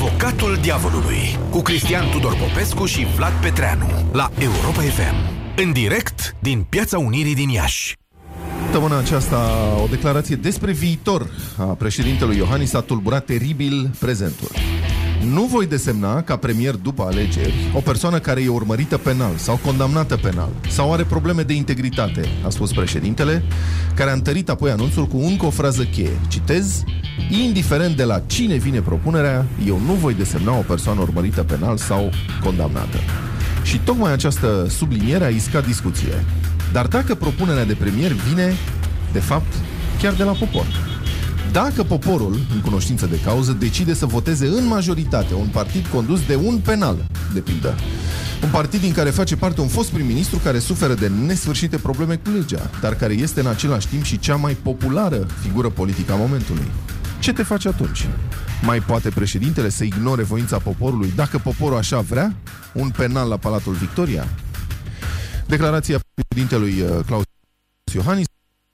Avocatul Diavolului cu Cristian Tudor Popescu și Vlad Petreanu la Europa FM. În direct din Piața Unirii din Iași. Săptămâna aceasta, o declarație despre viitor a președintelui Iohannis a tulburat teribil prezentul. Nu voi desemna ca premier după alegeri o persoană care e urmărită penal sau condamnată penal sau are probleme de integritate, a spus președintele, care a întărit apoi anunțul cu încă o frază cheie. Citez, indiferent de la cine vine propunerea, eu nu voi desemna o persoană urmărită penal sau condamnată. Și tocmai această subliniere a iscat discuție. Dar dacă propunerea de premier vine, de fapt, chiar de la popor. Dacă poporul, în cunoștință de cauză, decide să voteze în majoritate un partid condus de un penal, de pildă, un partid din care face parte un fost prim-ministru care suferă de nesfârșite probleme cu legea, dar care este în același timp și cea mai populară figură politică a momentului. Ce te faci atunci? Mai poate președintele să ignore voința poporului dacă poporul așa vrea? Un penal la Palatul Victoria? Declarația președintelui uh, Claus Iohannis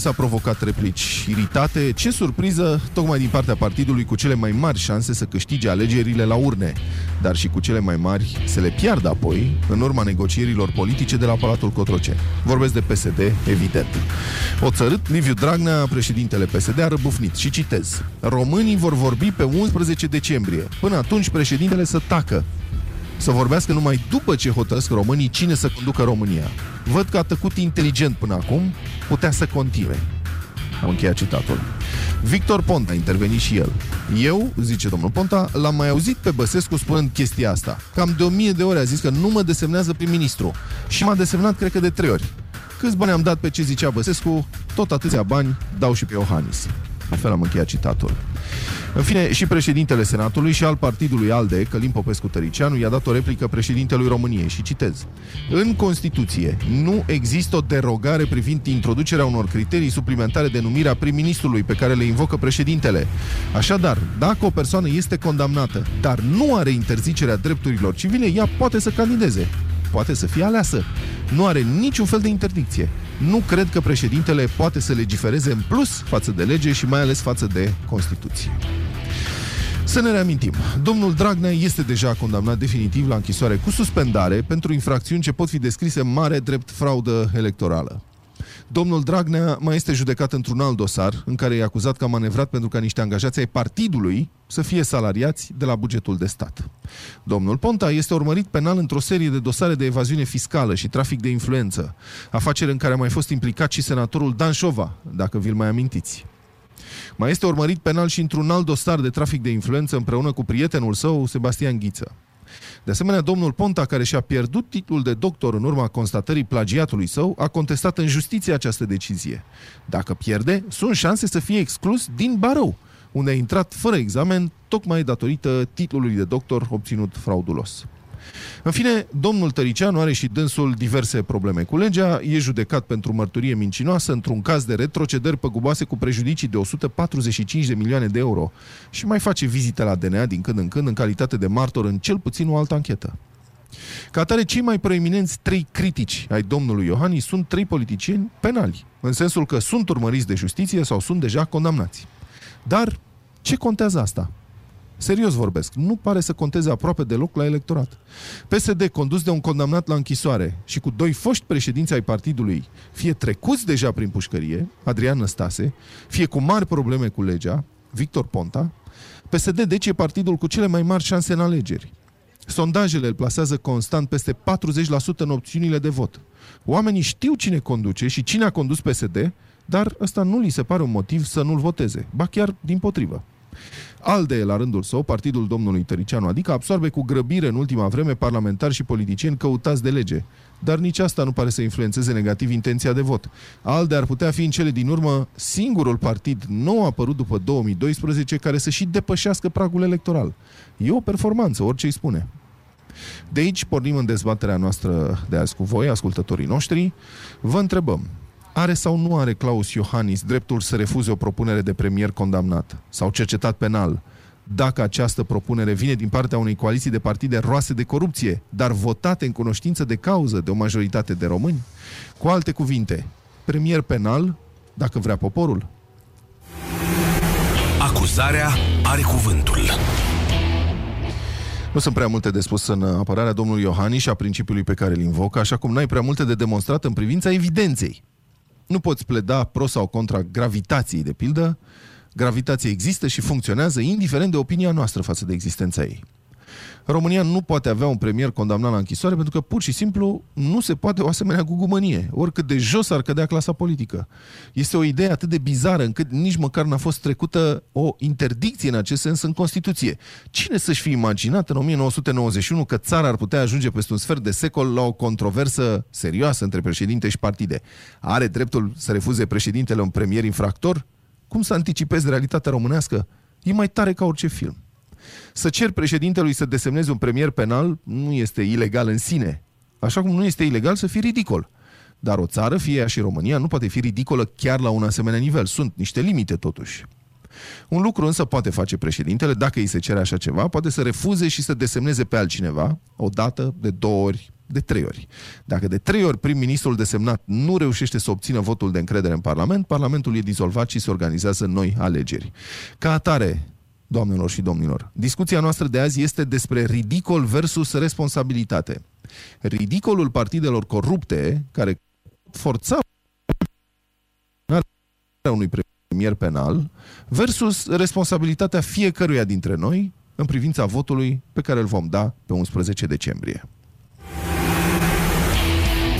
s-a provocat replici iritate. Ce surpriză, tocmai din partea partidului cu cele mai mari șanse să câștige alegerile la urne, dar și cu cele mai mari să le piardă apoi în urma negocierilor politice de la Palatul Cotroceni. Vorbesc de PSD, evident. O țărât, Liviu Dragnea, președintele PSD, a răbufnit și citez. Românii vor vorbi pe 11 decembrie. Până atunci, președintele să tacă să vorbească numai după ce hotărăsc românii cine să conducă România. Văd că a tăcut inteligent până acum, putea să continue. Am încheiat citatul. Victor Ponta a intervenit și el. Eu, zice domnul Ponta, l-am mai auzit pe Băsescu spunând chestia asta. Cam de o mie de ore a zis că nu mă desemnează prim-ministru. Și m-a desemnat, cred că, de trei ori. Câți bani am dat pe ce zicea Băsescu, tot atâția bani dau și pe Iohannis. La fel am încheiat citatul. În fine, și președintele Senatului și al partidului ALDE, Călim Popescu Tăricianu, i-a dat o replică președintelui României și citez. În Constituție nu există o derogare privind introducerea unor criterii suplimentare de numire a prim-ministrului pe care le invocă președintele. Așadar, dacă o persoană este condamnată, dar nu are interzicerea drepturilor civile, ea poate să candideze poate să fie aleasă. Nu are niciun fel de interdicție. Nu cred că președintele poate să legifereze în plus față de lege și mai ales față de Constituție. Să ne reamintim, domnul Dragnea este deja condamnat definitiv la închisoare cu suspendare pentru infracțiuni ce pot fi descrise mare drept fraudă electorală. Domnul Dragnea mai este judecat într-un alt dosar în care e acuzat că a manevrat pentru ca niște angajați ai partidului să fie salariați de la bugetul de stat. Domnul Ponta este urmărit penal într-o serie de dosare de evaziune fiscală și trafic de influență, afaceri în care a mai fost implicat și senatorul Dan Șova, dacă vi-l mai amintiți. Mai este urmărit penal și într-un alt dosar de trafic de influență împreună cu prietenul său, Sebastian Ghiță. De asemenea, domnul Ponta, care și-a pierdut titlul de doctor în urma constatării plagiatului său, a contestat în justiție această decizie. Dacă pierde, sunt șanse să fie exclus din barou, unde a intrat fără examen, tocmai datorită titlului de doctor obținut fraudulos. În fine, domnul Tăricianu are și dânsul diverse probleme cu legea, e judecat pentru mărturie mincinoasă într-un caz de retrocedări păguboase cu prejudicii de 145 de milioane de euro și mai face vizite la DNA din când în când în calitate de martor în cel puțin o altă anchetă. Ca atare, cei mai proeminenți trei critici ai domnului Iohannis sunt trei politicieni penali, în sensul că sunt urmăriți de justiție sau sunt deja condamnați. Dar ce contează asta? Serios vorbesc, nu pare să conteze aproape deloc la electorat. PSD, condus de un condamnat la închisoare și cu doi foști președinți ai partidului, fie trecuți deja prin pușcărie, Adrian Năstase, fie cu mari probleme cu legea, Victor Ponta, PSD deci e partidul cu cele mai mari șanse în alegeri. Sondajele îl plasează constant peste 40% în opțiunile de vot. Oamenii știu cine conduce și cine a condus PSD, dar ăsta nu li se pare un motiv să nu-l voteze, ba chiar din potrivă. ALDE, la rândul său, partidul domnului Tăricianu, adică absorbe cu grăbire în ultima vreme parlamentari și politicieni căutați de lege. Dar nici asta nu pare să influențeze negativ intenția de vot. ALDE ar putea fi în cele din urmă singurul partid nou apărut după 2012 care să și depășească pragul electoral. E o performanță, orice îi spune. De aici pornim în dezbaterea noastră de azi cu voi, ascultătorii noștri. Vă întrebăm, are sau nu are Claus Iohannis dreptul să refuze o propunere de premier condamnat sau cercetat penal, dacă această propunere vine din partea unei coaliții de partide roase de corupție, dar votate în cunoștință de cauză de o majoritate de români? Cu alte cuvinte, premier penal, dacă vrea poporul? Acuzarea are cuvântul. Nu sunt prea multe de spus în apărarea domnului Iohannis și a principiului pe care îl invocă, așa cum n-ai prea multe de demonstrat în privința evidenței. Nu poți pleda pro sau contra gravitației, de pildă. Gravitația există și funcționează indiferent de opinia noastră față de existența ei. România nu poate avea un premier condamnat la închisoare pentru că pur și simplu nu se poate o asemenea gugumănie, oricât de jos ar cădea clasa politică. Este o idee atât de bizară încât nici măcar n-a fost trecută o interdicție în acest sens în Constituție. Cine să-și fi imaginat în 1991 că țara ar putea ajunge peste un sfert de secol la o controversă serioasă între președinte și partide? Are dreptul să refuze președintele un premier infractor? Cum să anticipezi realitatea românească? E mai tare ca orice film. Să cer președintelui să desemneze un premier penal nu este ilegal în sine, așa cum nu este ilegal să fie ridicol. Dar o țară, fie ea și România, nu poate fi ridicolă chiar la un asemenea nivel. Sunt niște limite, totuși. Un lucru însă poate face președintele, dacă îi se cere așa ceva, poate să refuze și să desemneze pe altcineva, o dată, de două ori, de trei ori. Dacă de trei ori prim-ministrul desemnat nu reușește să obțină votul de încredere în Parlament, Parlamentul e dizolvat și se organizează noi alegeri. Ca atare, doamnelor și domnilor. Discuția noastră de azi este despre ridicol versus responsabilitate. Ridicolul partidelor corupte care forța unui premier penal versus responsabilitatea fiecăruia dintre noi în privința votului pe care îl vom da pe 11 decembrie.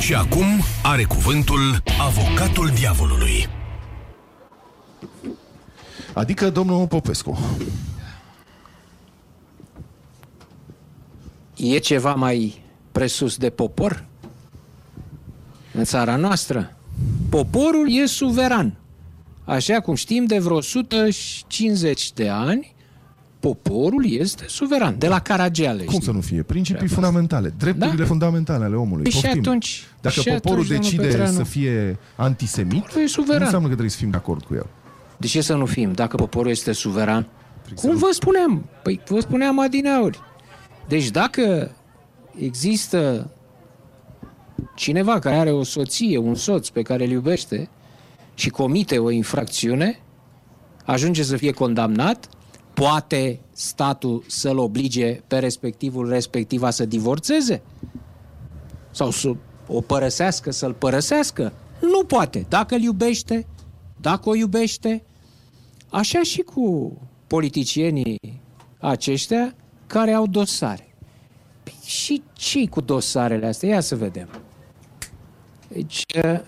Și acum are cuvântul avocatul diavolului. Adică domnul Popescu. E ceva mai presus de popor? În țara noastră? Poporul e suveran. Așa cum știm de vreo 150 de ani, poporul este suveran, de la Caragiale. Cum știm. să nu fie? Principii Treaba drepturile, drepturile da? fundamentale ale omului. Păi și atunci, Dacă și poporul atunci, decide Petreanu, să fie antisemit, e suveran. nu înseamnă că trebuie să fim de acord cu el. De ce să nu fim, dacă poporul este suveran? Cum vă spuneam? Păi vă spuneam adineauri. Deci dacă există cineva care are o soție, un soț pe care îl iubește și comite o infracțiune, ajunge să fie condamnat, poate statul să-l oblige pe respectivul respectiva să divorțeze? Sau să o părăsească, să-l părăsească? Nu poate. Dacă îl iubește, dacă o iubește, așa și cu politicienii aceștia care au dosare. Păi și ce cu dosarele astea? Ia să vedem. Deci, uh,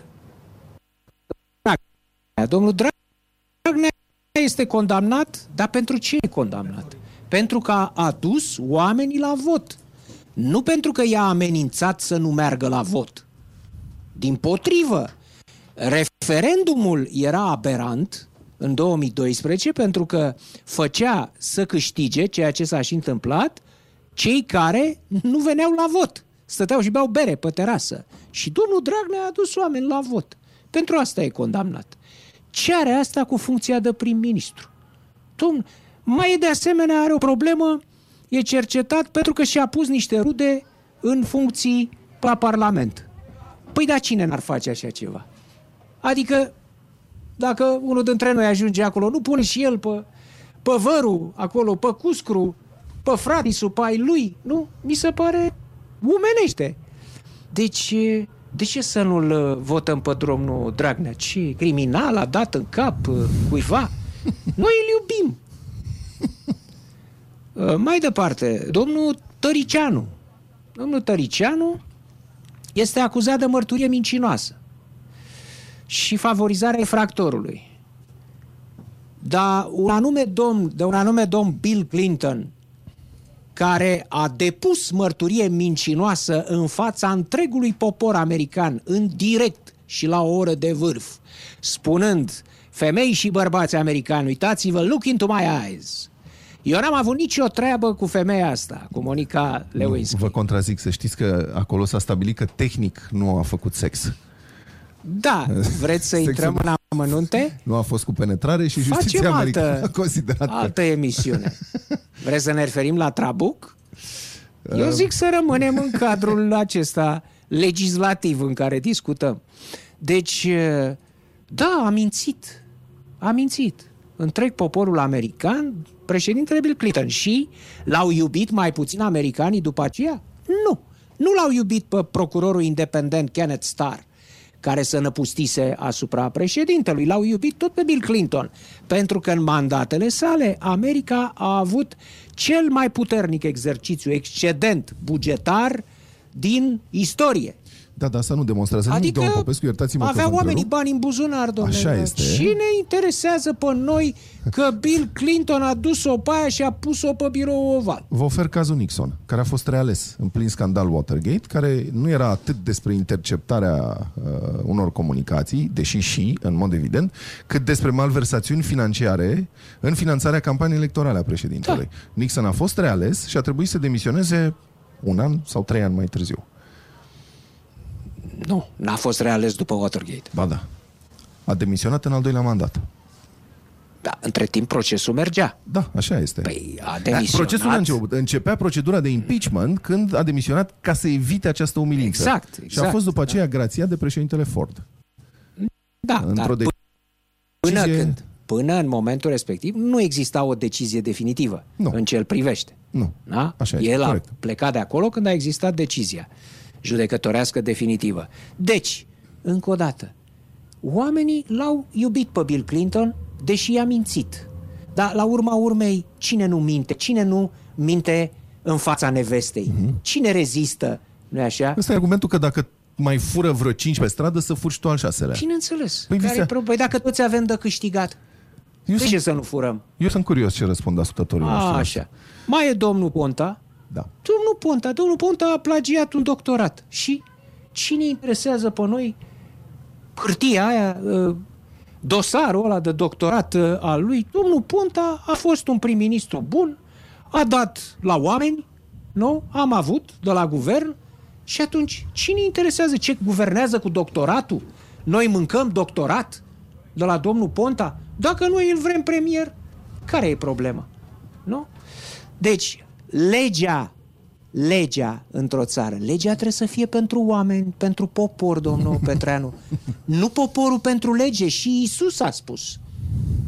domnul Dragnea este condamnat, dar pentru ce e condamnat? Pentru că a adus oamenii la vot. Nu pentru că i-a amenințat să nu meargă la vot. Din potrivă, referendumul era aberant în 2012 pentru că făcea să câștige, ceea ce s-a și întâmplat, cei care nu veneau la vot. Stăteau și beau bere pe terasă. Și domnul Dragnea a adus oameni la vot. Pentru asta e condamnat. Ce are asta cu funcția de prim-ministru? Domn, mai e de asemenea are o problemă, e cercetat pentru că și-a pus niște rude în funcții la Parlament. Păi da, cine n-ar face așa ceva? Adică, dacă unul dintre noi ajunge acolo, nu pune și el pe, pe vărul acolo, pe cuscru, pe fratisul, pe ai lui, nu? Mi se pare umenește. Deci, de ce să nu-l votăm pe domnul Dragnea? Ce criminal a dat în cap uh, cuiva? Noi îl iubim. Uh, mai departe, domnul Tăricianu. Domnul Tăricianu este acuzat de mărturie mincinoasă și favorizarea infractorului. Dar un anume domn, de un anume domn Bill Clinton, care a depus mărturie mincinoasă în fața întregului popor american, în direct și la o oră de vârf, spunând, femei și bărbați americani, uitați-vă, look into my eyes. Eu n-am avut nicio treabă cu femeia asta, cu Monica Lewinsky. Vă contrazic, să știți că acolo s-a stabilit că tehnic nu a făcut sex. Da, vreți să intrăm în amănunte? Nu a fost cu penetrare și justiția Facem americană altă, a considerat altă emisiune. Vreți să ne referim la Trabuc? Uh. Eu zic să rămânem în cadrul acesta legislativ în care discutăm. Deci, da, a mințit. A mințit. Întreg poporul american președintele Bill Clinton. Și l-au iubit mai puțin americanii după aceea? Nu. Nu l-au iubit pe procurorul independent Kenneth Starr, care să năpustise asupra președintelui. L-au iubit tot pe Bill Clinton, pentru că în mandatele sale America a avut cel mai puternic exercițiu, excedent bugetar din istorie. Da, dar asta nu demonstrează nimic, Adică domnul Popescu, iertați-mă că avea vă oamenii întrerup. bani în buzunar, domnule. Așa este. Cine interesează pe noi că Bill Clinton a dus-o pe aia și a pus-o pe birou oval? Vă ofer cazul Nixon, care a fost reales în plin scandal Watergate, care nu era atât despre interceptarea uh, unor comunicații, deși și, în mod evident, cât despre malversațiuni financiare în finanțarea campaniei electorale a președintelui. Da. Nixon a fost reales și a trebuit să demisioneze un an sau trei ani mai târziu. Nu, n-a fost reales după Watergate. Ba da. A demisionat în al doilea mandat. Da, între timp procesul mergea. Da, așa este. Păi a Da, demisionat. Procesul a început. Începea procedura de impeachment când a demisionat ca să evite această umilință. Exact, Și a exact, fost după da. aceea grațiat de președintele Ford. Da, într-o dar până decizie- când? Până în momentul respectiv nu exista o decizie definitivă Nu. în ce îl privește. Nu. Da? Așa este, El a corect. plecat de acolo când a existat decizia judecătorească definitivă. Deci, încă o dată, oamenii l-au iubit pe Bill Clinton, deși i-a mințit. Dar, la urma urmei, cine nu minte? Cine nu minte în fața nevestei? Mhm. Cine rezistă? nu așa? Ăsta e argumentul că dacă mai fură vreo cinci pe stradă, să furi și tu al șaselea. Bineînțeles. Păi, Care vi se- e pro- păi dacă toți avem de câștigat, Eu de ce sunt, să nu furăm? eu sunt curios ce răspund ascultătorii noștri. A, așa. Mai e domnul Ponta. Da. Domnul Ponta, domnul Ponta a plagiat un doctorat. Și cine interesează pe noi hârtia aia, uh, dosarul ăla de doctorat uh, al lui? Domnul Ponta a fost un prim-ministru bun, a dat la oameni, nu? Am avut de la guvern și atunci cine interesează ce guvernează cu doctoratul? Noi mâncăm doctorat de la domnul Ponta? Dacă noi îl vrem premier, care e problema? Nu? Deci, legea, legea într-o țară, legea trebuie să fie pentru oameni, pentru popor, domnul Petreanu. Nu poporul pentru lege. Și Isus a spus.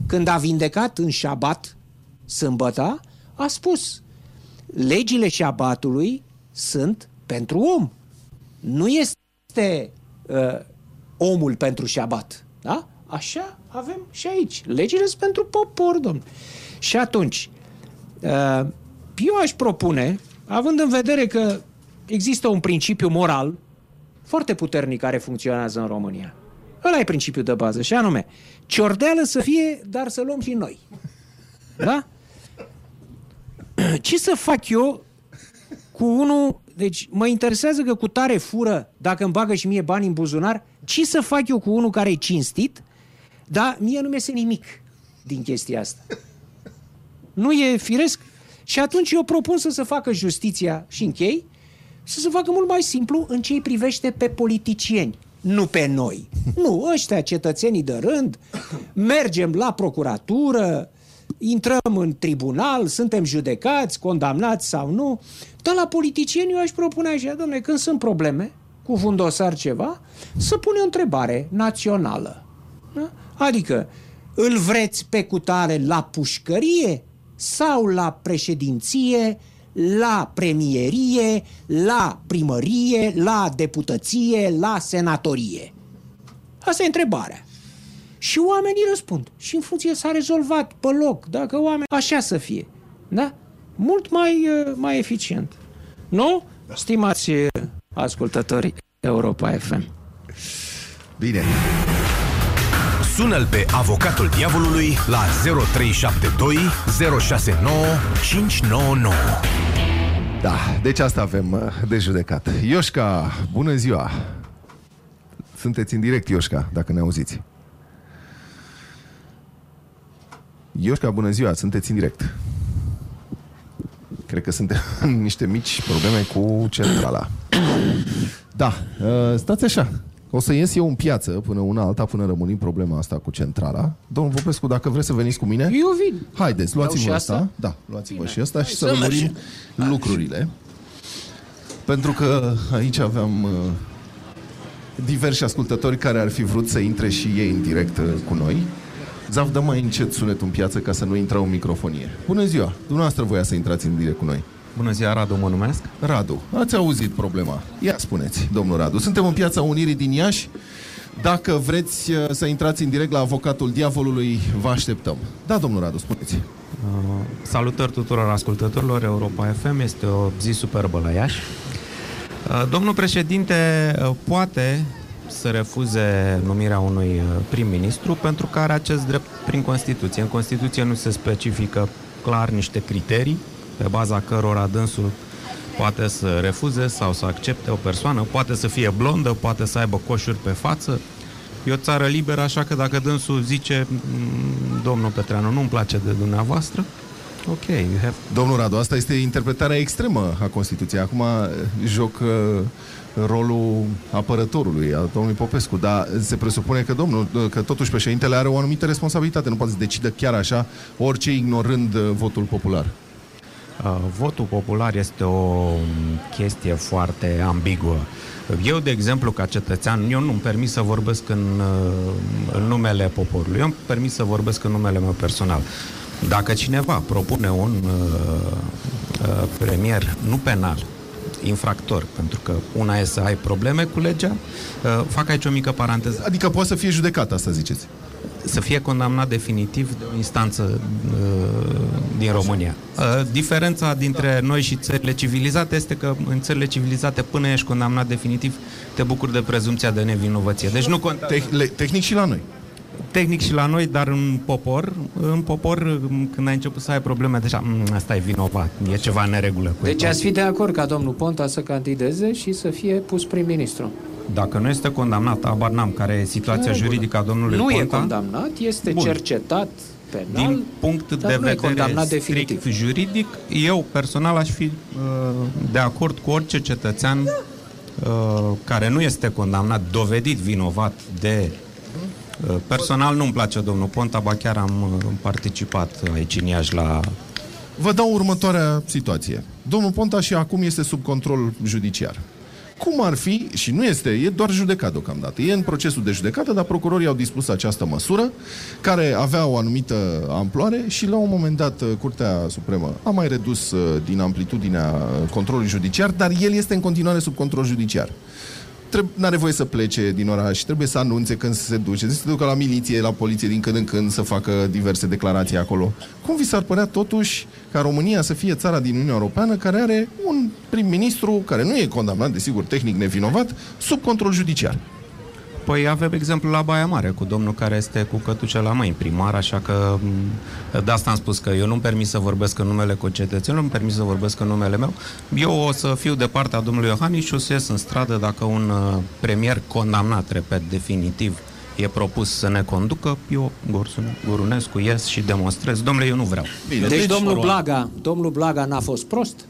Când a vindecat în șabat, sâmbăta, a spus legile șabatului sunt pentru om. Nu este uh, omul pentru șabat. Da? Așa avem și aici. Legile sunt pentru popor, domnule. Și atunci, uh, eu aș propune, având în vedere că există un principiu moral foarte puternic care funcționează în România. Ăla e principiul de bază, și anume, ciordeală să fie, dar să luăm și noi. Da? Ce să fac eu cu unul... Deci mă interesează că cu tare fură dacă îmi bagă și mie bani în buzunar. Ce să fac eu cu unul care e cinstit, dar mie nu mi-e nimic din chestia asta. Nu e firesc. Și atunci eu propun să se facă justiția și închei, să se facă mult mai simplu în ce îi privește pe politicieni, nu pe noi. Nu, ăștia cetățenii de rând, mergem la procuratură, intrăm în tribunal, suntem judecați, condamnați sau nu, dar la politicieni eu aș propune așa, domnule, când sunt probleme cu un dosar ceva, să pune o întrebare națională. Da? Adică, îl vreți pe cutare la pușcărie sau la președinție, la premierie, la primărie, la deputăție, la senatorie? Asta e întrebarea. Și oamenii răspund. Și în funcție s-a rezolvat pe loc. Dacă oameni... Așa să fie. Da? Mult mai, uh, mai eficient. Nu? Stimați uh, ascultătorii Europa FM. Bine. Sună-l pe avocatul diavolului la 0372 069 599. Da, deci asta avem uh, de judecat. Ioșca, bună ziua! Sunteți în direct, Ioșca, dacă ne auziți. Ioșca, bună ziua, sunteți în direct. Cred că suntem în niște mici probleme cu centrala. Da, uh, stați așa. O să ies eu în piață până una alta, până rămânim problema asta cu centrala. Domnul Popescu, dacă vreți să veniți cu mine... Eu vin. Haideți, Iau luați-vă și asta. asta? Da, luați-vă Bine. și asta și Hai să să lămurim mergem. lucrurile. Pentru că aici aveam uh, diversi ascultători care ar fi vrut să intre și ei în direct uh, cu noi. Zaf, dă mai încet sunetul în piață ca să nu intră în microfonie. Bună ziua! Dumneavoastră voia să intrați în direct cu noi. Bună ziua, Radu, mă numesc. Radu, ați auzit problema. Ia spuneți, domnul Radu. Suntem în Piața Unirii din Iași. Dacă vreți uh, să intrați în direct la avocatul diavolului, vă așteptăm. Da, domnul Radu, spuneți. Uh, salutări tuturor ascultătorilor Europa FM. Este o zi superbă la Iași. Uh, domnul președinte uh, poate să refuze numirea unui uh, prim-ministru pentru că are acest drept prin Constituție. În Constituție nu se specifică clar niște criterii pe baza cărora dânsul poate să refuze sau să accepte o persoană, poate să fie blondă, poate să aibă coșuri pe față. E o țară liberă, așa că dacă dânsul zice mm, domnul Petreanu, nu-mi place de dumneavoastră, ok, you have... Domnul Radu, asta este interpretarea extremă a Constituției. Acum joc uh, rolul apărătorului, a domnului Popescu, dar se presupune că domnul, că totuși președintele are o anumită responsabilitate, nu poate să decidă chiar așa, orice ignorând uh, votul popular. Uh, votul popular este o chestie foarte ambiguă. Eu, de exemplu, ca cetățean, eu nu-mi permis să vorbesc în, uh, în numele poporului. Eu îmi permis să vorbesc în numele meu personal. Dacă cineva propune un uh, uh, premier, nu penal, infractor, pentru că una e să ai probleme cu legea, uh, fac aici o mică paranteză. Adică poate să fie judecat, asta ziceți să fie condamnat definitiv de o instanță uh, din România. Uh, diferența dintre noi și țările civilizate este că în țările civilizate, până ești condamnat definitiv, te bucuri de prezumția de nevinovăție. Deci nu contează. Te- tehnic și la noi tehnic și la noi, dar în popor, în popor, când ai început să ai probleme, deja, asta e vinovat, e ceva neregulă cu Deci ați fi de acord ca domnul Ponta să candideze și să fie pus prim-ministru? Dacă nu este condamnat, abar n-am care e situația juridică a domnului nu Ponta. Nu e condamnat, este Bun. cercetat penal, Din punct de vedere strict definitiv. juridic, eu personal aș fi uh, de acord cu orice cetățean uh, care nu este condamnat, dovedit vinovat de uh, Personal nu-mi place domnul Ponta, ba chiar am uh, participat aici în Iași la... Vă dau următoarea situație. Domnul Ponta și acum este sub control judiciar cum ar fi, și nu este, e doar judecat deocamdată, e în procesul de judecată, dar procurorii au dispus această măsură, care avea o anumită amploare și la un moment dat Curtea Supremă a mai redus uh, din amplitudinea controlului judiciar, dar el este în continuare sub control judiciar nu are voie să plece din oraș, trebuie să anunțe când se duce, să se ducă la miliție, la poliție din când în când să facă diverse declarații acolo. Cum vi s-ar părea totuși ca România să fie țara din Uniunea Europeană care are un prim-ministru care nu e condamnat, desigur, tehnic nevinovat, sub control judiciar? Păi avem exemplu la Baia Mare, cu domnul care este cu cătuce la mâini, primar, așa că mm, de asta am spus că eu nu-mi permis să vorbesc în numele concetățenilor, nu-mi permis să vorbesc în numele meu. Eu o să fiu de partea domnului Iohannis și o să ies în stradă dacă un uh, premier condamnat, repet, definitiv, e propus să ne conducă, eu, Gurunescu, ies și demonstrez. Domnule, eu nu vreau. Bine, deci, deci domnul Blaga, domnul Blaga n-a fost prost?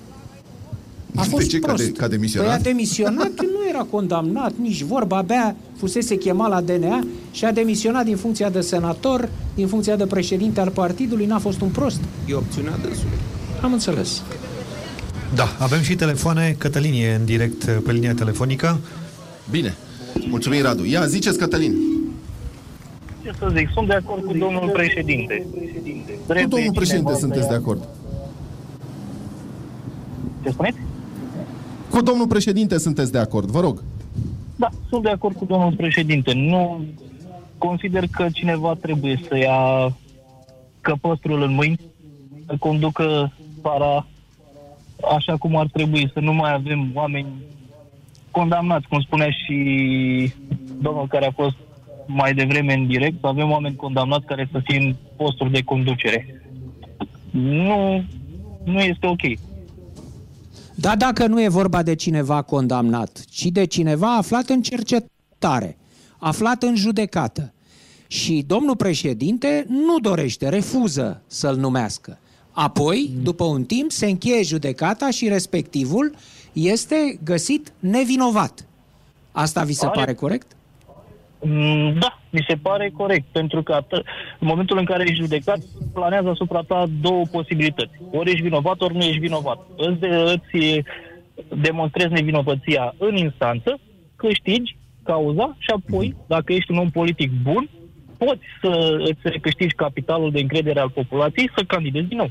A fost de ce? Prost. Ca, de, ca demisionat? Păi a demisionat, nu era condamnat, nici vorba, abia fusese chemat la DNA și a demisionat din funcția de senator, din funcția de președinte al partidului, n-a fost un prost. E opțiunea dânsului. Am înțeles. Da, avem și telefoane. Cătălin e în direct pe linia telefonică. Bine. Mulțumim, Radu. Ia, ziceți, Cătălin. Ce să zic, sunt de acord cu domnul președinte. Cu domnul președinte sunteți de acord. Ce spuneți? Cu domnul președinte sunteți de acord, vă rog. Da, sunt de acord cu domnul președinte. Nu consider că cineva trebuie să ia căpăstrul în mâini, să conducă țara așa cum ar trebui, să nu mai avem oameni condamnați, cum spunea și domnul care a fost mai devreme în direct, să avem oameni condamnați care să fie în posturi de conducere. Nu, nu este ok. Dar dacă nu e vorba de cineva condamnat, ci de cineva aflat în cercetare, aflat în judecată, și domnul președinte nu dorește, refuză să-l numească. Apoi, după un timp, se încheie judecata și respectivul este găsit nevinovat. Asta vi se Are... pare corect? Mm, da, mi se pare corect, pentru că at- în momentul în care ești judecat, planează asupra ta două posibilități. Ori ești vinovat, ori nu ești vinovat. Îți, de, îți demonstrezi nevinovăția în instanță, câștigi cauza și apoi, dacă ești un om politic bun, poți să îți recâștigi capitalul de încredere al populației, să candidezi din nou.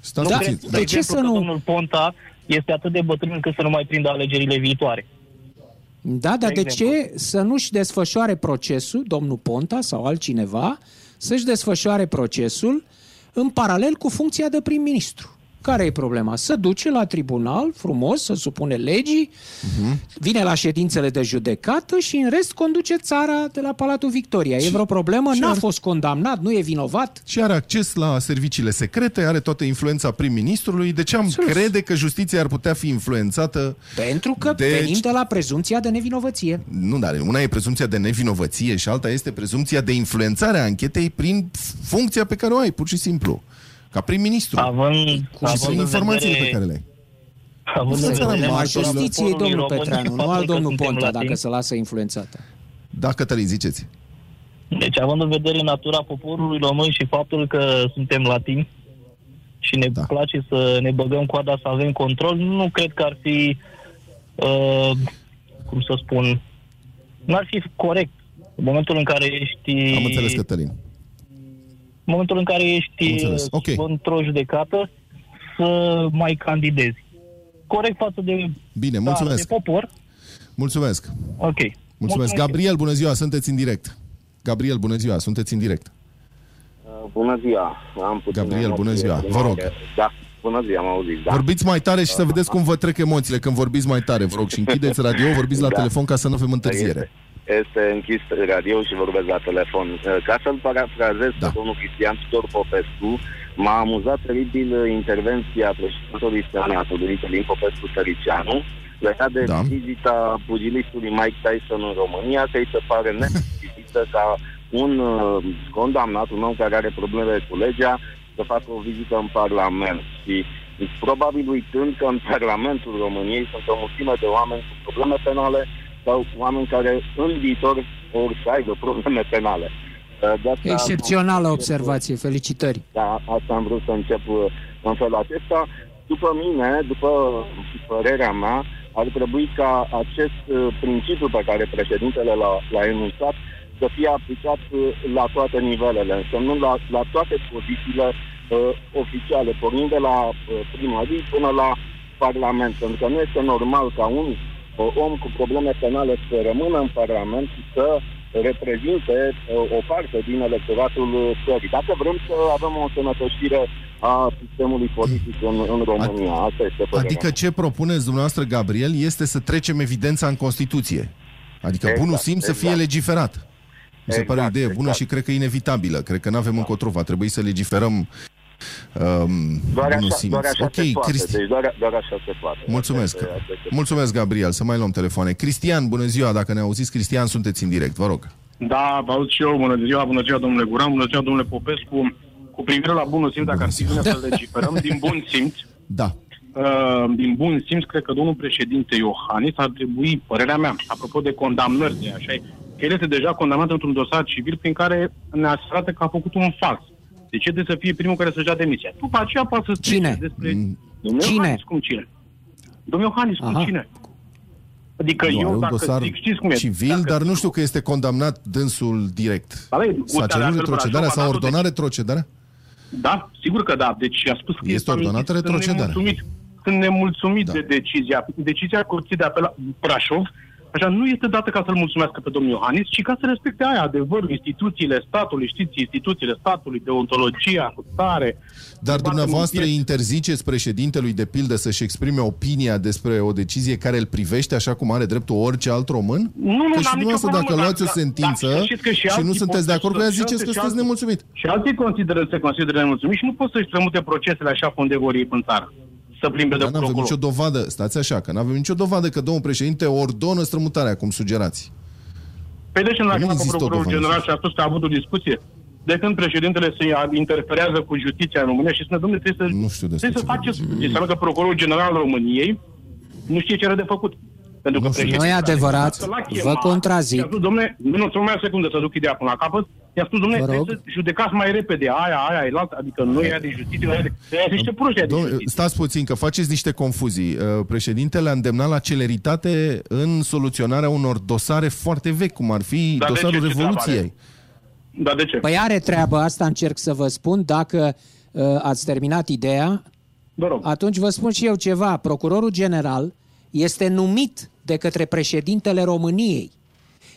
Stați Da, puțin. de ce exemplu, să că nu- domnul Ponta este atât de bătrân încât să nu mai prindă alegerile viitoare. Da, dar de De ce să nu-și desfășoare procesul, domnul Ponta sau altcineva, să-și desfășoare procesul în paralel cu funcția de prim-ministru? Care e problema? Să duce la tribunal, frumos, să supune legii, vine la ședințele de judecată și în rest conduce țara de la Palatul Victoria. E vreo problemă? ce N-a ar- fost condamnat, nu e vinovat? Și are acces la serviciile secrete, are toată influența prim-ministrului. De ce am Absolut. crede că justiția ar putea fi influențată? Pentru că Deci- venim de la prezumția de nevinovăție. Nu, dar una e prezumția de nevinovăție și alta este prezumția de influențare a anchetei prin funcția pe care o ai, pur și simplu. Ca prim-ministru. Având, și având prin în informațiile vedere- pe care le ai. Având în Influențarea vedere Problema martorilor justiției, poporului domnul român și Petreanu, nu faptul al că domnul suntem Ponta, latini. dacă se lasă influențată. Da, Cătălin, ziceți. Deci, având în vedere natura poporului român și faptul că suntem latini și ne Da. da. place să ne băgăm coada, să avem control, nu cred că ar fi, uh, cum să spun, nu ar fi corect. În momentul în care ești... Am înțeles, Cătălin. În momentul în care Am ești înțeles. uh, Ok. într-o judecată, să mai candidezi. Corect față de, Bine, da, mulțumesc. de popor. Mulțumesc. Ok. Mulțumesc. Gabriel, bună ziua, sunteți în direct. Gabriel, bună ziua, sunteți în direct. Uh, Bună ziua. Am puțin Gabriel, emoție bună ziua. din Vă rog. mare. Da, bună ziua, mă auziți, da. Vorbiți mai tare și să vedeți cum vă trec emoțiile când vorbiți mai tare, vă rog. Și închideți radio, vorbiți la Da. telefon ca să nu avem întârziere. Este, este închis radio și vorbesc la telefon. Uh, Ca să-l parafrazez Da. pe domnul Cristian Tudor Popescu, m-a amuzat teribil uh, intervenția președintelui Senatului, Călin Popescu Tăricianu, legat de Da. vizita pugilistului Mike Tyson în România, că îi se pare nepotrivită ca un uh, condamnat, un om care are probleme cu legea, să facă o vizită în Parlament. Și probabil uitând că în Parlamentul României sunt o mulțime de oameni cu probleme penale sau oameni care în viitor vor să aibă probleme penale. Uh, de asta- Excepțională observație, felicitări. da, asta am vrut să încep uh, în felul acesta. După mine, după părerea mea, ar trebui ca acest uh, principiu pe care președintele l-a, l-a enunțat să fie aplicat uh, la toate nivelele, însemnând la, la toate pozițiile uh, oficiale, pornind de la uh, primării până la Parlament. Pentru că nu este normal ca un uh, om cu probleme penale să rămână în Parlament și să reprezinte uh, o parte din electoratul uh, țării. Dacă vrem să avem o sănătoșire a sistemului politic în, în România, asta este părerea. Adică ce propuneți dumneavoastră, Gabriel, este să trecem evidența în Constituție. Adică Exact, bunul simț să fie exact. legiferat. Mi se pare o Exact, idee bună exact. și cred că e inevitabilă. Cred că nu avem încotro. Va trebui să legiferăm um, Doar bunul așa, simț. doar așa ok, se poate. Cristi. Deci doar, doar așa se poate. Mulțumesc. Asta este- asta este- Mulțumesc, Gabriel. Să mai luăm telefoane. Cristian, bună ziua. Dacă ne auziți, Cristian, sunteți în direct. Vă rog. Da, vă aud și eu. Bună ziua, bună ziua, domnule Guran, bună ziua, domnule Popescu. Cu privire la bunul simț, dacă ar fi bine să legiferăm din bun simț, Da. uh, din bun simț, cred că domnul președinte Iohannis ar trebui, părerea mea, apropo de condamnări, de așa, e, că el este deja condamnat într-un dosar civil prin care ne arată că a făcut un fals. De ce trebuie să fie primul care să-și dea demisia? După aceea poate să strice Cine? despre... Mm. Domnul Cine? Iohannis, cum cine? Domnul Iohannis, cum Aha. cine? Adică Nu, are eu, un dacă dosar zic, știți cum e? civil, dacă dar nu știu că este condamnat dânsul direct. Da, băi, S-a curtea de cerut apel retrocedarea, Brașov a s-a dat-o ordonat retrocedarea? Da, sigur că da. Deci a spus că Este este ordonată amintit, retrocedarea. Sunt nemulțumit, sunt nemulțumit Da. de decizia. Decizia Curții de Apel la Brașov Așa, nu este dată ca să-l mulțumească pe domnul Iohannis, ci ca să respecte aia, adevărul, instituțiile statului, știți, instituțiile statului, deontologia, stare. Dar Să dumneavoastră batem în interziceți președintelui de pildă să-și exprime opinia despre o decizie care îl privește așa cum are dreptul orice alt român? Nu, nu, că și n-am nicio dumneavoastră dacă problemă, luați o dar- sentință dar știți că și și nu alții sunteți de pot acord cu să- ea, și ziceți că alții- sunteți nemulțumit. Și alții consideră, se consideră nemulțumiți și nu pot să-și trămute procesele așa cum de vor ei în țară. Să plimbe de Dar n-avem procuror. nicio dovadă, stați așa, că n-avem nicio dovadă că domnul președinte ordonă strămutarea, cum sugerați. Pe de ce nu Nu a chemat pe există o procurorul dovadă. general și a spus că a avut o discuție? De când președintele se interferează cu justiția în România și spune, domnule, trebuie să, Nu știu despre trebuie să ce faceți. vorbiți. Înseamnă că procurorul general al României nu știe ce are de făcut. Pentru că Nu știu. președintele Nu e adevărat. l-a chemat, Vă contrazic. i-a spus, domnule, nu, nu, nu mai o secundă să duc ideea până la capăt. I-a spus, domnule, Vă rog. trebuie să judecați mai repede aia, aia, e altă, adică nu e ea de justiție, nu e ea de... E niște proști aia de Domnule, justiție. stați puțin, că faceți niște confuzii. Uh, Președintele a îndemnat la celeritate în soluționarea unor dosare foarte vechi, cum ar fi Dar de dosarul ce? Ce treabă Revoluției. Dar de ce? Păi are treabă, asta încerc să vă spun. Dacă uh, ați terminat ideea, Vă rog. atunci vă spun și eu ceva. Procurorul general este numit de către președintele României.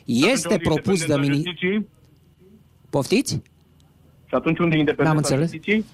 Este Atunci, unde propus de independența mini... justiției? Poftiți? Și atunci unde e independența N-am înțeles. justiției?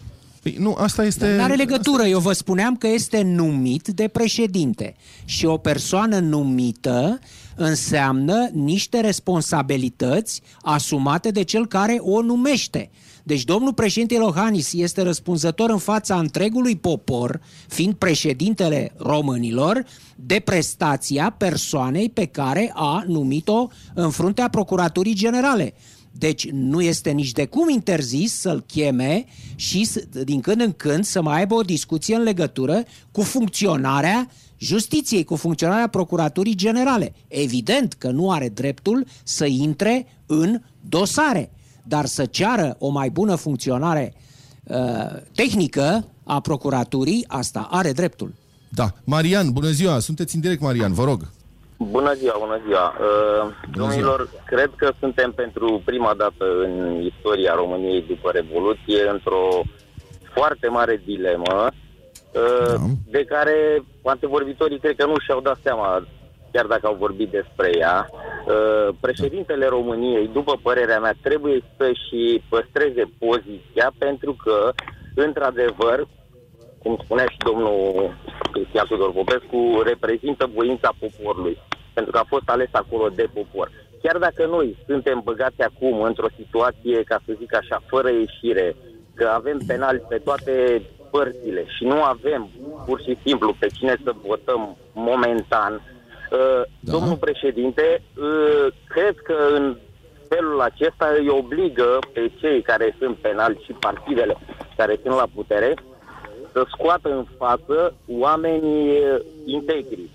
Păi, nu, asta este... Nu are legătură. Eu vă spuneam că este numit de președinte. Și o persoană numită înseamnă niște responsabilități asumate de cel care o numește. Deci domnul președinte Iohannis este răspunzător în fața întregului popor, fiind președintele românilor, de prestația persoanei pe care a numit-o în fruntea Procuraturii Generale. Deci nu este nici de cum interzis să-l cheme și s- din când în când să mai aibă o discuție în legătură cu funcționarea justiției, cu funcționarea Procuraturii Generale. Evident că nu are dreptul să intre în dosare, dar să ceară o mai bună funcționare uh, tehnică a Procuraturii, asta are dreptul. Da. Marian, bună ziua. Sunteți în direct, Marian, vă rog. Bună ziua, bună ziua. Uh, domnilor, cred că suntem pentru prima dată în istoria României după Revoluție într-o foarte mare dilemă uh, Da. de care antevorbitorii cred că nu și-au dat seama chiar dacă au vorbit despre ea. Uh, președintele României, după părerea mea, trebuie să-și păstreze poziția pentru că, într-adevăr, cum spunea și domnul Cristian Tudor Popescu, reprezintă voința poporului, pentru că a fost ales acolo de popor. Chiar dacă noi suntem băgați acum într-o situație, ca să zic așa, fără ieșire, că avem penali pe toate părțile și nu avem pur și simplu pe cine să votăm momentan, uh, Da. domnul președinte, uh, cred că în felul acesta îi obligă pe cei care sunt penalți și partidele care sunt la putere să scoată în față oamenii eh, integri.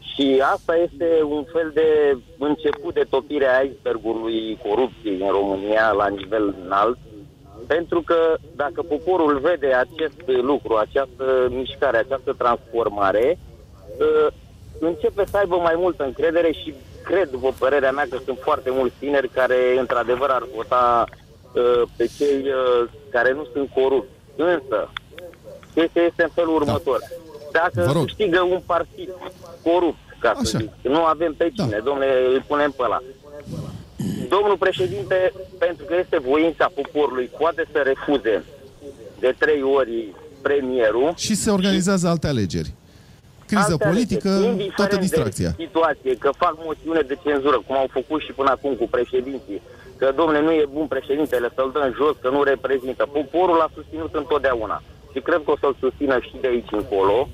Și asta este un fel de început de topire a icebergului corupției în România la nivel înalt, pentru că dacă poporul vede acest lucru, această mișcare, această transformare, uh, începe să aibă mai multă încredere și cred, după părerea mea, că sunt foarte mulți tineri care, într-adevăr, ar vota uh, pe cei uh, care nu sunt corupți. Însă, chestia este în felul următor. Vă Dacă rog. câștigă un partid corupt, ca să Așa. zic, nu avem pe cine, Da. domnule, îl punem pe ăla. Domnul președinte, pentru că este voința poporului, poate să refuze de trei ori premierul. Și se organizează alte alegeri. Criză Alte politică, alegeri, indiferent toată de distracția. situație, că fac moțiune de cenzură, cum au făcut și până acum cu președinții, că, domne, nu e bun președintele, să-l dăm jos, că nu reprezintă. Poporul a susținut întotdeauna și cred că o să-l susțină și de aici încolo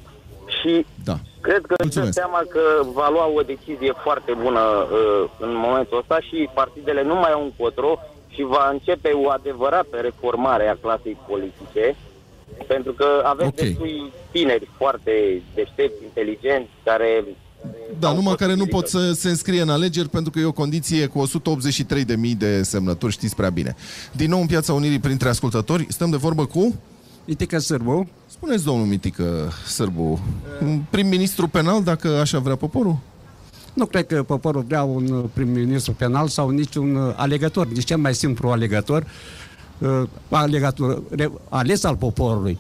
și Da. Cred că își dă Mulțumesc. seama că va lua o decizie foarte bună uh, în momentul ăsta și partidele nu mai au încotro și va începe o adevărată reformare a clasei politice, pentru că avem Ok. destui tineri foarte deștepți, inteligenți, care... Da, au numai care nu pot posibilități. să se înscrie în alegeri pentru că e o condiție cu 183.000 de semnături, știți prea bine. Din nou în Piața Unirii printre ascultători, stăm de vorbă cu... Mitică Sârbu, Spuneți, domnul Mitică Sârbu, un prim-ministru penal, dacă așa vrea poporul? nu cred că poporul vrea un uh, prim-ministru penal sau niciun uh, alegător, nici cel mai simplu alegător, uh, alegător re- ales al poporului.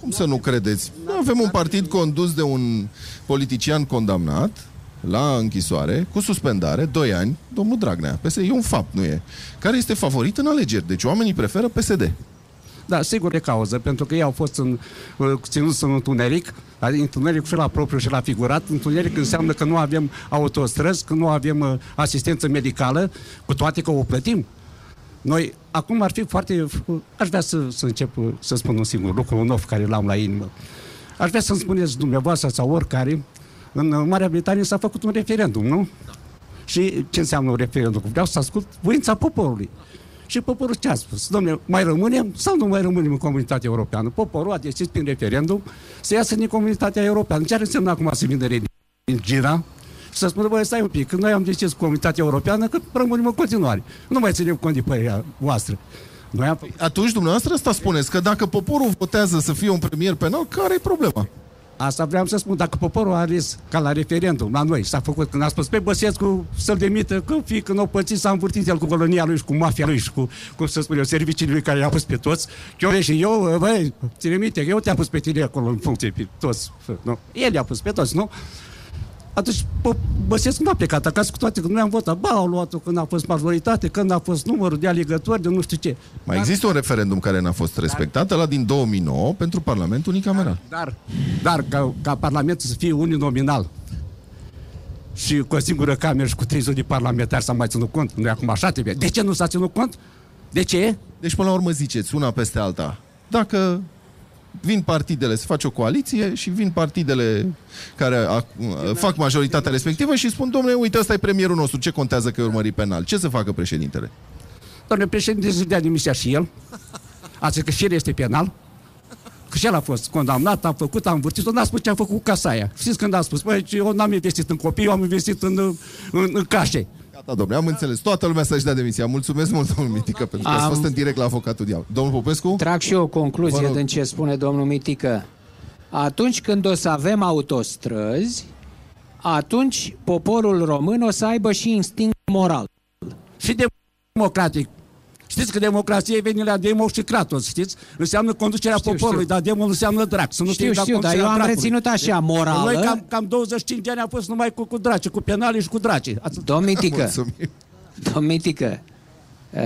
Cum să nu credeți? Avem un partid condus de un politician condamnat la închisoare, cu suspendare, 2 ani, domnul Dragnea. PSD e un fapt, nu e? Care este favorit în alegeri. Deci oamenii preferă PSD. Da, sigur de cauză, pentru că ei au fost în, uh, ținuți în întuneric, adică întuneric și la propriu și la figurat. Întuneric înseamnă că nu avem autostrăzi, că nu avem uh, asistență medicală, cu toate că o plătim. Noi, acum ar fi foarte... Aș vrea să, să încep uh, să spun un singur lucru, un of care l-am la inimă. Aș vrea să-mi spuneți dumneavoastră sau oricare, în uh, Marea Britanie s-a făcut un referendum, nu? Și ce înseamnă un referendum? Vreau să ascult voința poporului. Și poporul ce a spus? Domnule, mai rămânem sau nu mai rămânem în comunitatea europeană? Poporul a decis prin referendum să iasă din comunitatea europeană. Ce ar însemna acum să vină religia? Și să spună, băi, stai un pic, când noi am decis comunitatea europeană, că rămânem în continuare. Nu mai ținem cont de părerea voastră. Noi am... Atunci, dumneavoastră, asta spuneți, că dacă poporul votează să fie un premier penal, care e problema? Asta vreau să spun. Dacă poporul a ales ca la referendum, la noi, s-a făcut când a spus pe Băsescu să-l demită, că fie când o pățit, s-a învârtit el cu colonia lui și cu mafia lui și cu, cum să spun eu, serviciile lui care i-a pus pe toți. Eu și eu, băi, ține minte, eu te-am pus pe tine acolo în funcție pe toți. Nu? El i-a pus pe toți, nu? Atunci bă, Băsescu nu a plecat acasă cu toate că noi am votat. Ba, au luat-o când a fost majoritate, când a fost numărul de alegători, de nu știu ce. Mai există un referendum care n-a fost respectat, ăla din 2009, pentru Parlamentul unicameral. Dar, dar ca, ca Parlamentul să fie uninominal și cu o singură cameră și cu 300 de parlamentari s-a mai ținut cont. Nu acum așa trebuie. De ce nu s-a ținut cont? De ce? Deci, până la urmă, ziceți una peste alta. Dacă vin partidele, se face o coaliție și vin partidele care a, fac majoritatea respectivă și spun, domnule, uite, ăsta e premierul nostru, ce contează că e urmărit penal? Ce să facă președintele? Domnule președinte, să dea demisia și el. Asta că și el este penal. Că și el a fost condamnat, a făcut, a învârtit-o, n-a spus ce a făcut cu casa aia. Știți când a spus, băi, eu n-am investit în copii, eu am investit în, în, în cașe. Gata, domnule, am înțeles. Toată lumea să-și dea demisia. Mulțumesc mult, domnul Mitică, pentru că Am- ați fost în direct la avocatul diavol. Domnul Popescu? Trag și eu o Vă concluzie rog. din ce spune domnul Mitică. Atunci când o să avem autostrăzi, atunci poporul român o să aibă și instinct moral. Și democratic. Știți că democrație vine la demo și kratos, știți? Înseamnă conducerea Știu, poporului, știu. dar demo înseamnă drac. Să nu Știu, fie la știu, dar conducerea eu am dracului. reținut așa, morală. Noi cam, cam 25 de ani am fost numai cu, cu draci, cu penali și cu draci. Ați... Domn Mitică, Mulțumim. domn Mitică, uh,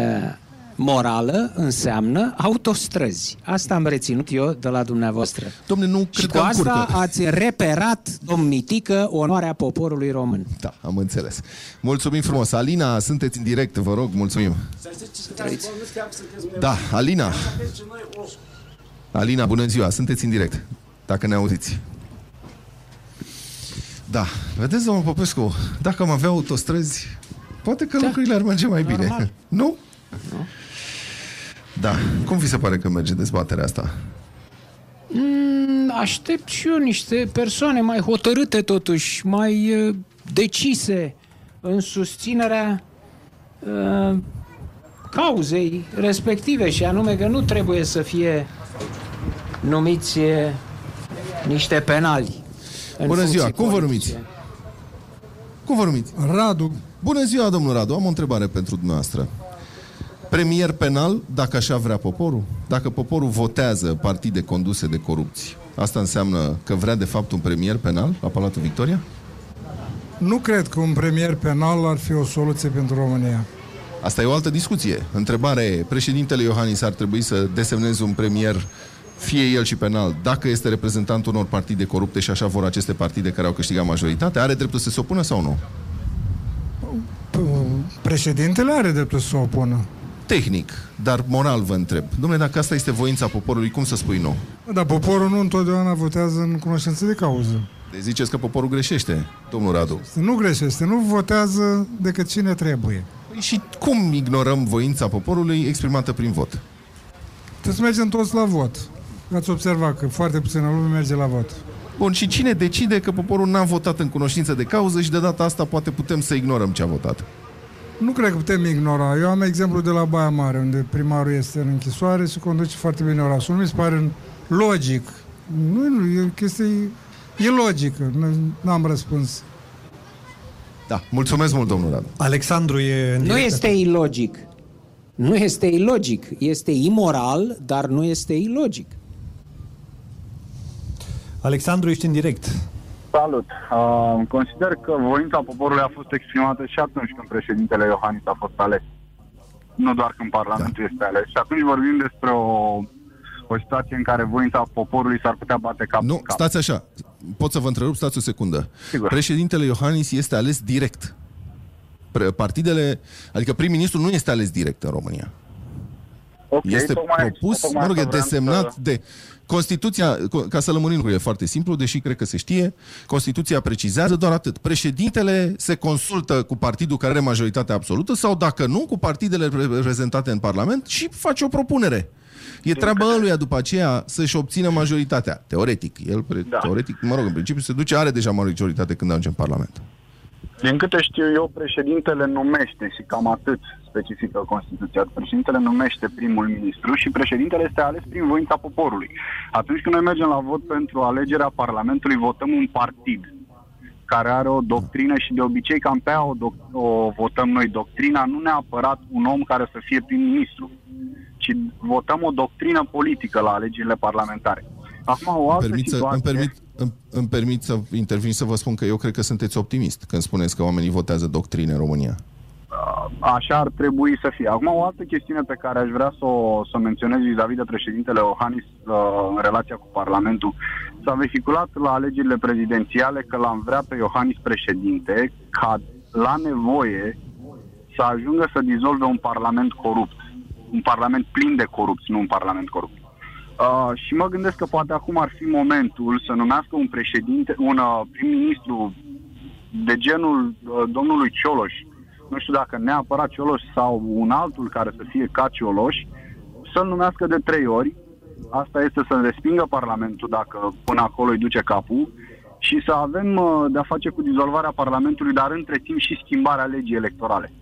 morală înseamnă autostrăzi. Asta am reținut eu de la dumneavoastră. Domnule, nu Și cred cu că am asta curcă. ați reperat, domn Mitică, onoarea poporului român. Da, am înțeles. Mulțumim frumos. Alina, sunteți în direct, vă rog, mulțumim. Da, Alina. Alina, bună ziua, sunteți în direct, dacă ne auziți. Da, vedeți, domnul Popescu, dacă am avea autostrăzi, poate că da. lucrurile ar merge mai bine. Normal. Nu? Da. Cum vi se pare că merge dezbaterea asta? Mm, Aștept și eu niște persoane mai hotărâte totuși, mai uh, decise în susținerea uh, cauzei respective și anume că nu trebuie să fie numiți uh, niște penali. în Bună ziua, funcții cum vă politice. numiți? Cum vă numiți? Radu, Bună ziua, domnul Radu. Am o întrebare pentru dumneavoastră. Premier penal, dacă așa vrea poporul? Dacă poporul votează partide conduse de corupți, asta înseamnă că vrea de fapt un premier penal la Palatul Victoria? nu cred că un premier penal ar fi o soluție pentru România. Asta e o altă discuție. Întrebare e, președintele Iohannis ar trebui să desemneze un premier fie el și penal, dacă este reprezentantul unor partide corupte și așa vor aceste partide care au câștigat majoritatea, are dreptul să se opună sau nu? Președintele are dreptul să se opună. Tehnic, dar moral vă întreb. Domnule, dacă asta este voința poporului, cum să spui nu? Dar poporul nu întotdeauna votează în cunoștință de cauză. Deci ziceți că poporul greșește, domnul Radu. Nu greșește, nu votează decât cine trebuie. Păi și cum ignorăm voința poporului exprimată prin vot? Trebuie să mergem toți la vot. Ați observat că foarte puțină lume merge la vot. Bun, și cine decide că poporul n-a votat în cunoștință de cauză și de data asta poate putem să ignorăm ce a votat? Nu cred că putem ignora. Eu am exemplu de la Baia Mare, unde primarul este în închisoare și conduce foarte bine orașul. Nu mi se pare logic. Nu, nu, e o chestie ilogică. Nu- N-am răspuns. Da, mulțumesc mult, domnul Radu. Alexandru e în Nu direct. este ilogic. Nu este ilogic. Este imoral, dar nu este ilogic. Alexandru, ești în direct. Salut! Uh, consider că voința poporului a fost exprimată și atunci când președintele Iohannis a fost ales. Nu doar când Parlamentul da. este ales. Și atunci vorbim despre o, o situație în care voința poporului s-ar putea bate cap Nu, în cap. stați așa. Pot să vă întrerup? Stați o secundă. Sigur. Președintele Iohannis este ales direct. Pre- Partidele, adică prim-ministru nu este ales direct în România. Ok, este tocmai- propus, tocmai mă rog, e asta vreau desemnat să- de Constituția, co- ca să lămurim lucrurile, e foarte simplu, deși cred că se știe, Constituția precizează doar atât. Președintele se consultă cu partidul care are majoritatea absolută sau, dacă nu, cu partidele reprezentate în Parlament și face o propunere. E treaba ăluia după aceea să-și obțină majoritatea. Teoretic. El, pre- Da. teoretic, mă rog, în principiu se duce, are deja majoritate când ajunge în Parlament. Din câte știu eu, președintele numește și cam atât specifică Constituția. Președintele numește primul ministru și președintele este ales prin voința poporului. Atunci când noi mergem la vot pentru alegerea Parlamentului, votăm un partid care are o doctrină și de obicei cam pe aia o, doc- o votăm noi. Doctrina nu neapărat un om care să fie prim-ministru, ci votăm o doctrină politică la alegerile parlamentare. Acum, o altă Permit să, situație... îmi, permit, îmi, îmi permit să intervin să vă spun că eu cred că sunteți optimist când spuneți că oamenii votează doctrine în România. Așa ar trebui să fie. Acum, o altă chestiune pe care aș vrea să o, să o menționez vis-a-vis de președintele Ohanis uh, în relația cu Parlamentul. S-a vehiculat la alegerile prezidențiale că l-am vrea pe Iohannis președinte ca la nevoie să ajungă să dizolve un parlament corupt. Un parlament plin de corupți, nu un parlament corupt. Uh, și mă gândesc că poate acum ar fi momentul să numească un președinte, un uh, prim-ministru de genul uh, domnului Cioloș, nu știu dacă neapărat Cioloș sau un altul care să fie ca Cioloș, să-l numească de trei ori. Asta este să respingă Parlamentul dacă până acolo îi duce capul și să avem uh, de-a face cu dizolvarea Parlamentului, dar între timp și schimbarea legii electorale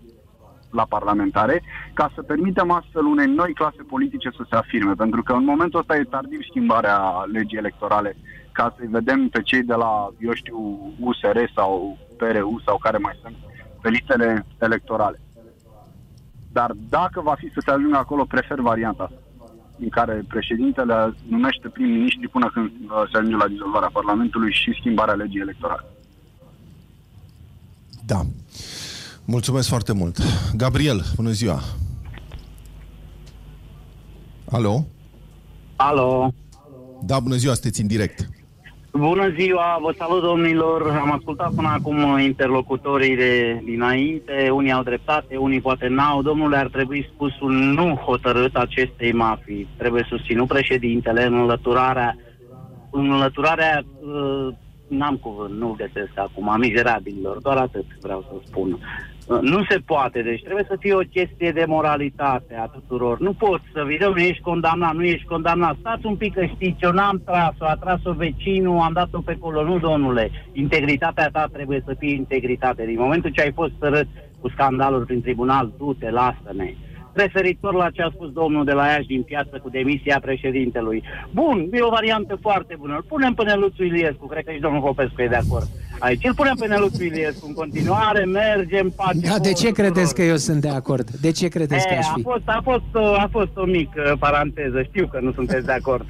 la parlamentare, ca să permitem astfel unei noi clase politice să se afirme. Pentru că în momentul ăsta e tardiv schimbarea legii electorale ca să-i vedem pe cei de la, eu știu, USR sau PRU sau care mai sunt pe listele electorale. Dar dacă va fi să se ajungă acolo, prefer varianta asta în care președintele numește prim-ministri până când uh, se ajunge la dizolvarea Parlamentului și schimbarea legii electorale. Da. Mulțumesc foarte mult. Gabriel, bună ziua. Alo? Alo. Da, bună ziua, sunteți în direct. Bună ziua, vă salut domnilor. Am ascultat până acum interlocutorii de dinainte. Unii au dreptate, unii poate n-au. Domnule, ar trebui spus un nu hotărât acestei mafii. Trebuie susținut președintele în înlăturarea, în înlăturarea uh, n-am cuvânt, nu găsesc acum, mizerabililor, doar atât vreau să spun. Uh, Nu se poate, deci trebuie să fie o chestie de moralitate a tuturor. Nu poți să vii, nu ești condamnat, nu ești condamnat. Stați un pic că știți, eu n-am tras-o, a tras-o vecinul, am dat-o pe acolo. Nu, domnule, integritatea ta trebuie să fie integritate. Din momentul ce ai fost sărât cu scandalul prin tribunal, du-te, lasă-ne referitor la ce a spus domnul de la Iași din piață cu demisia președintelui. Bun, e o variantă foarte bună. Îl punem pe Neluțu Iliescu, cred că și domnul Popescu e de acord. Aici îl punem pe Neluțu Iliescu în continuare, mergem, pace. Da, de ce tuturor. credeți că eu sunt de acord? De ce credeți că E, aș a fi? fost, a, fost o, a fost o mică paranteză. Știu că nu sunteți de acord.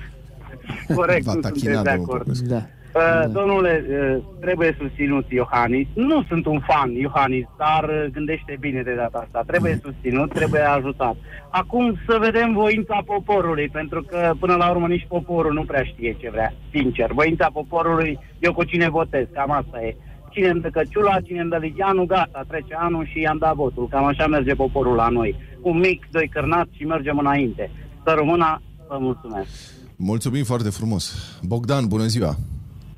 Corect, V-a nu tachinat, sunteți de domnul acord. Popescu. Da. Uh, Domnule, uh, trebuie susținut Iohannis. Nu sunt un fan Iohannis, dar uh, gândește bine de data asta. Trebuie susținut, trebuie ajutat. Acum să vedem voința poporului, pentru că până la urmă nici poporul nu prea știe ce vrea. Sincer, voința poporului, eu cu cine votez, cam asta e. Cine îmi dă căciula, cine îmi dă ligianul, gata, trece anul și i-am dat votul. Cam așa merge poporul la noi. Un mic, doi cârnați și mergem înainte. Să rămână, vă mulțumesc. Mulțumim foarte frumos. Bogdan, bună ziua.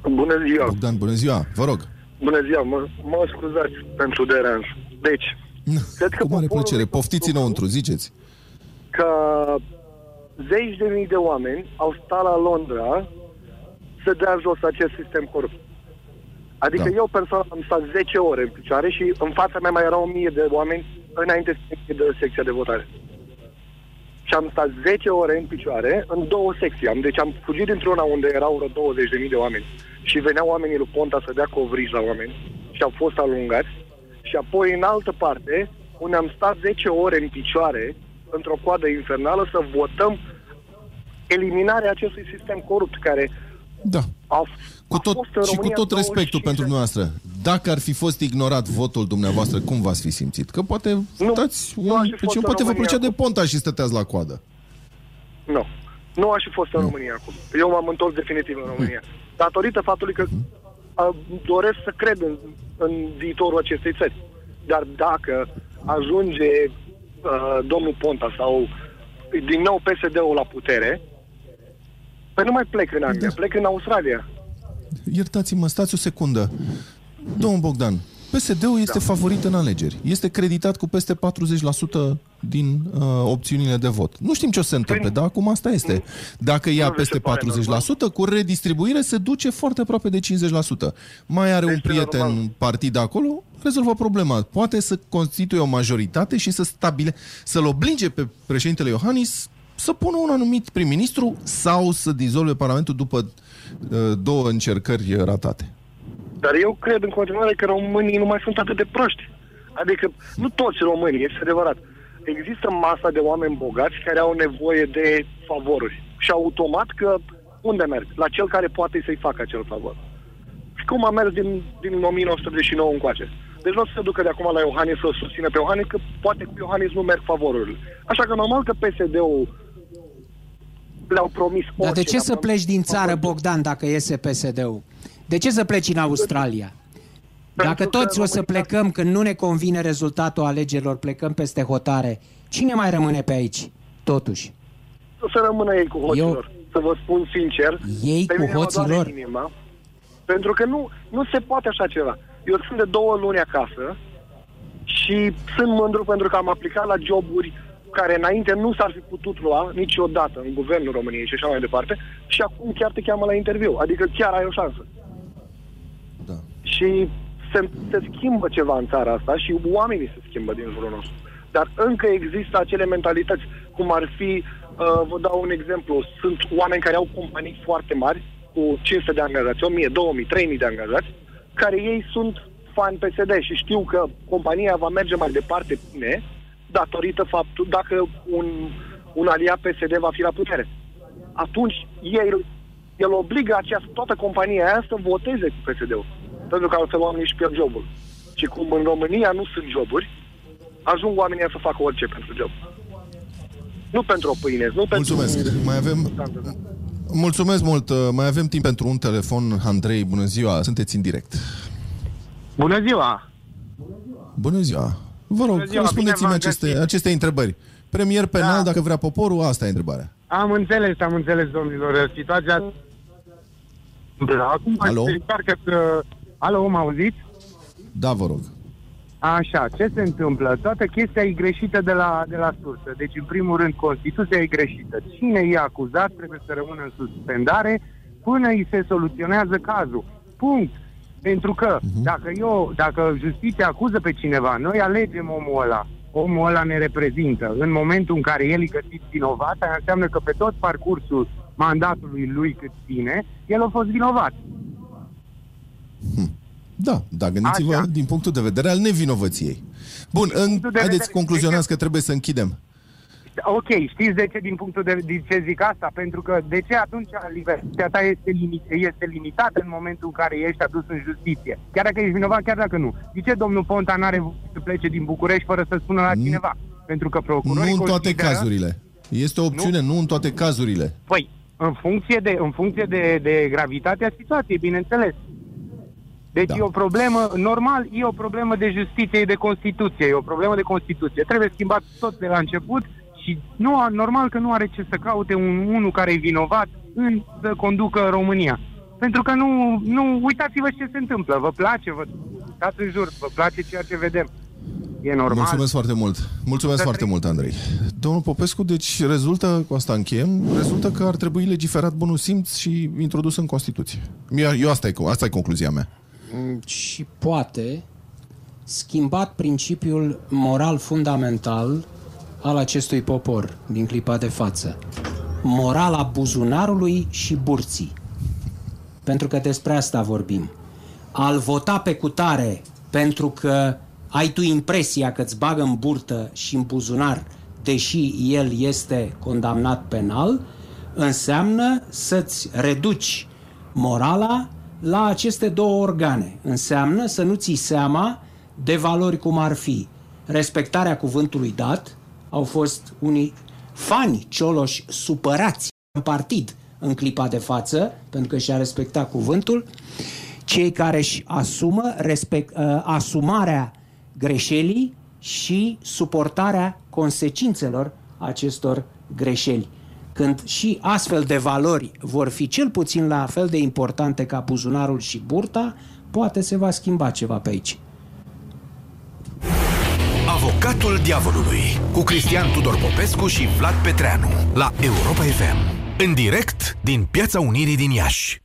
Bună ziua! Bogdan, bună ziua. Vă rog. Bună ziua! Mă, mă scuzați pentru deranj. Deci, cred că Cu mare poporul plăcere. Poftiți înăuntru, ziceți. că zeci de mii de oameni au stat la Londra să dea jos acest sistem corupt. Adică Da. eu personal am stat 10 ore în picioare și în fața mea mai erau 1000 de oameni înainte să închidă secția de votare. Și am stat 10 ore în picioare în două secții. Am, deci am fugit dintr-una unde erau vreo 20.000 de oameni și veneau oamenii lui Ponta să dea covrigi la oameni și au fost alungați. Și apoi în altă parte, unde am stat 10 ore în picioare, într-o coadă infernală, să votăm eliminarea acestui sistem corupt care Da. a, Cu tot, fost în și cu România tot respectul 25 pentru dumneavoastră, dacă ar fi fost ignorat votul dumneavoastră, cum v-ați fi simțit? Că poate votați nu un, aș fi pe fost cine în poate vă România plăcea de ponta și stăteați la coadă. Nu. Nu aș fi fost în România acum. Eu m-am întors definitiv în România. Datorită faptului că a, doresc să cred în, în viitorul acestei țări. Dar dacă ajunge uh, domnul Ponta sau din nou PSD-ul la putere, păi nu mai plec în Anglia, plec în Australia. Iertați-mă, stați o secundă. Domnul Bogdan, PSD-ul este favorit în alegeri. Este creditat cu peste 40% din uh, opțiunile de vot. Nu știm ce o să se întâmple, dar acum asta este. Dacă ia peste 40%, cu redistribuire se duce foarte aproape de 50%. Mai are un prieten partid acolo, rezolva problema. Poate să constituie o majoritate și să stabile, să-l oblige pe președintele Iohannis să pună un anumit prim-ministru sau să dizolve Parlamentul după uh, două încercări ratate. Dar eu cred în continuare că românii nu mai sunt atât de proști. Adică nu toți românii, este adevărat. Există masa de oameni bogați care au nevoie de favoruri. Și automat că unde merg? La cel care poate să-i facă acel favor. Și cum a mers din, din 1989 încoace. Deci nu o să se ducă de acum la Iohannis să susțină pe Iohannis, că poate cu Iohannis nu merg favorurile. Așa că normal că PSD-ul le-au promis Dar de orice, ce să le-au pleci din țară, Bogdan, dacă iese PSD-ul? De ce să pleci în Australia? Dacă toți o să plecăm când nu ne convine rezultatul alegerilor, plecăm peste hotare, cine mai rămâne pe aici, totuși? o să rămână ei cu hoților. Eu... Să vă spun sincer. Ei pe cu mine mă doare hoților? Inima, pentru că nu, nu se poate așa ceva. Eu sunt de două luni acasă și sunt mândru pentru că am aplicat la joburi care înainte nu s-ar fi putut lua niciodată în guvernul României și așa mai departe și acum chiar te cheamă la interviu. Adică chiar ai o șansă. Da. Și se, se schimbă ceva în țara asta și oamenii se schimbă din jurul nostru. Dar încă există acele mentalități, cum ar fi, uh, vă dau un exemplu, sunt oameni care au companii foarte mari, cu 500 de angajați, 1000, 2000, 3000 de angajați, care ei sunt fani PSD și știu că compania va merge mai departe bine datorită faptul dacă un, un aliat PSD va fi la putere. Atunci ei, el obligă această, toată compania aia să voteze cu PSD-ul. Pentru că altfel oamenii își pierd jobul. Și cum în România nu sunt joburi, ajung oamenii să facă orice pentru job. Nu pentru o pâine, nu pentru... Mulțumesc. Mai avem... Mulțumesc mult. Mai avem timp pentru un telefon. Andrei, bună ziua. Sunteți în direct. Bună ziua! Bună ziua. Vă rog, Bună ziua, răspundeți-mi bine v-am aceste, găsit. aceste întrebări. Premier penal, Da. dacă vrea poporul, asta e întrebarea. Am înțeles, am înțeles, domnilor, situația... Acum Alo? se încearcă să... Alo, mă auziți? Da, vă rog. Așa, ce se întâmplă? Toată chestia e greșită de la, de la sursă. Deci, în primul rând, Constituția e greșită. Cine e acuzat trebuie să rămână în suspendare până îi se soluționează cazul. Punct. Pentru că dacă eu, dacă justiția acuză pe cineva, noi alegem omul ăla, omul ăla ne reprezintă. În momentul în care el e găsit vinovat, aia înseamnă că pe tot parcursul mandatului lui cât ține, el a fost vinovat. Da, da, gândiți-vă Așa. din punctul de vedere al nevinovăției. Bun, în, punctul de haideți, vedere- concluzionați că trebuie să închidem. Ok, știți de ce din punctul de, de ce zic asta? Pentru că de ce atunci libertatea ta este, limit, este limitată în momentul în care ești adus în justiție? Chiar dacă ești vinovat, chiar dacă nu. De ce domnul Ponta n-are voie să plece din București fără să spună la cineva? Pentru că procurorii Nu în toate consideră- cazurile. Este o opțiune, nu, în toate cazurile. Păi, în funcție de, în funcție de, de gravitatea situației, bineînțeles. Deci da. e o problemă, normal, e o problemă de justiție, e de Constituție, e o problemă de Constituție. Trebuie schimbat tot de la început și nu, a- normal că nu are ce să caute un unul care e vinovat în să conducă România. Pentru că nu, nu uitați-vă ce se întâmplă, vă place, vă dați în jur, vă place ceea ce vedem. E normal. Mulțumesc foarte mult. Mulțumesc Să foarte mult, Andrei. Domnul Popescu, deci rezultă, cu asta încheiem, rezultă că ar trebui legiferat bunul simț și introdus în Constituție. Eu, eu asta, e, asta e concluzia mea. Mm, și poate schimbat principiul moral fundamental al acestui popor din clipa de față. Morala buzunarului și burții. Pentru că despre asta vorbim. Al vota pe cutare pentru că ai tu impresia că îți bagă în burtă și în buzunar, deși el este condamnat penal, înseamnă să-ți reduci morala la aceste două organe. Înseamnă să nu ții seama de valori cum ar fi respectarea cuvântului dat, au fost unii fani cioloși supărați în partid în clipa de față, pentru că și-a respectat cuvântul, cei care își asumă respect, uh, asumarea greșelii și suportarea consecințelor acestor greșeli. Când și astfel de valori vor fi cel puțin la fel de importante ca buzunarul și burta, poate se va schimba ceva pe aici. Avocatul diavolului cu Cristian Tudor Popescu și Vlad Petreanu la Europa FM. În direct din Piața Unirii din Iași.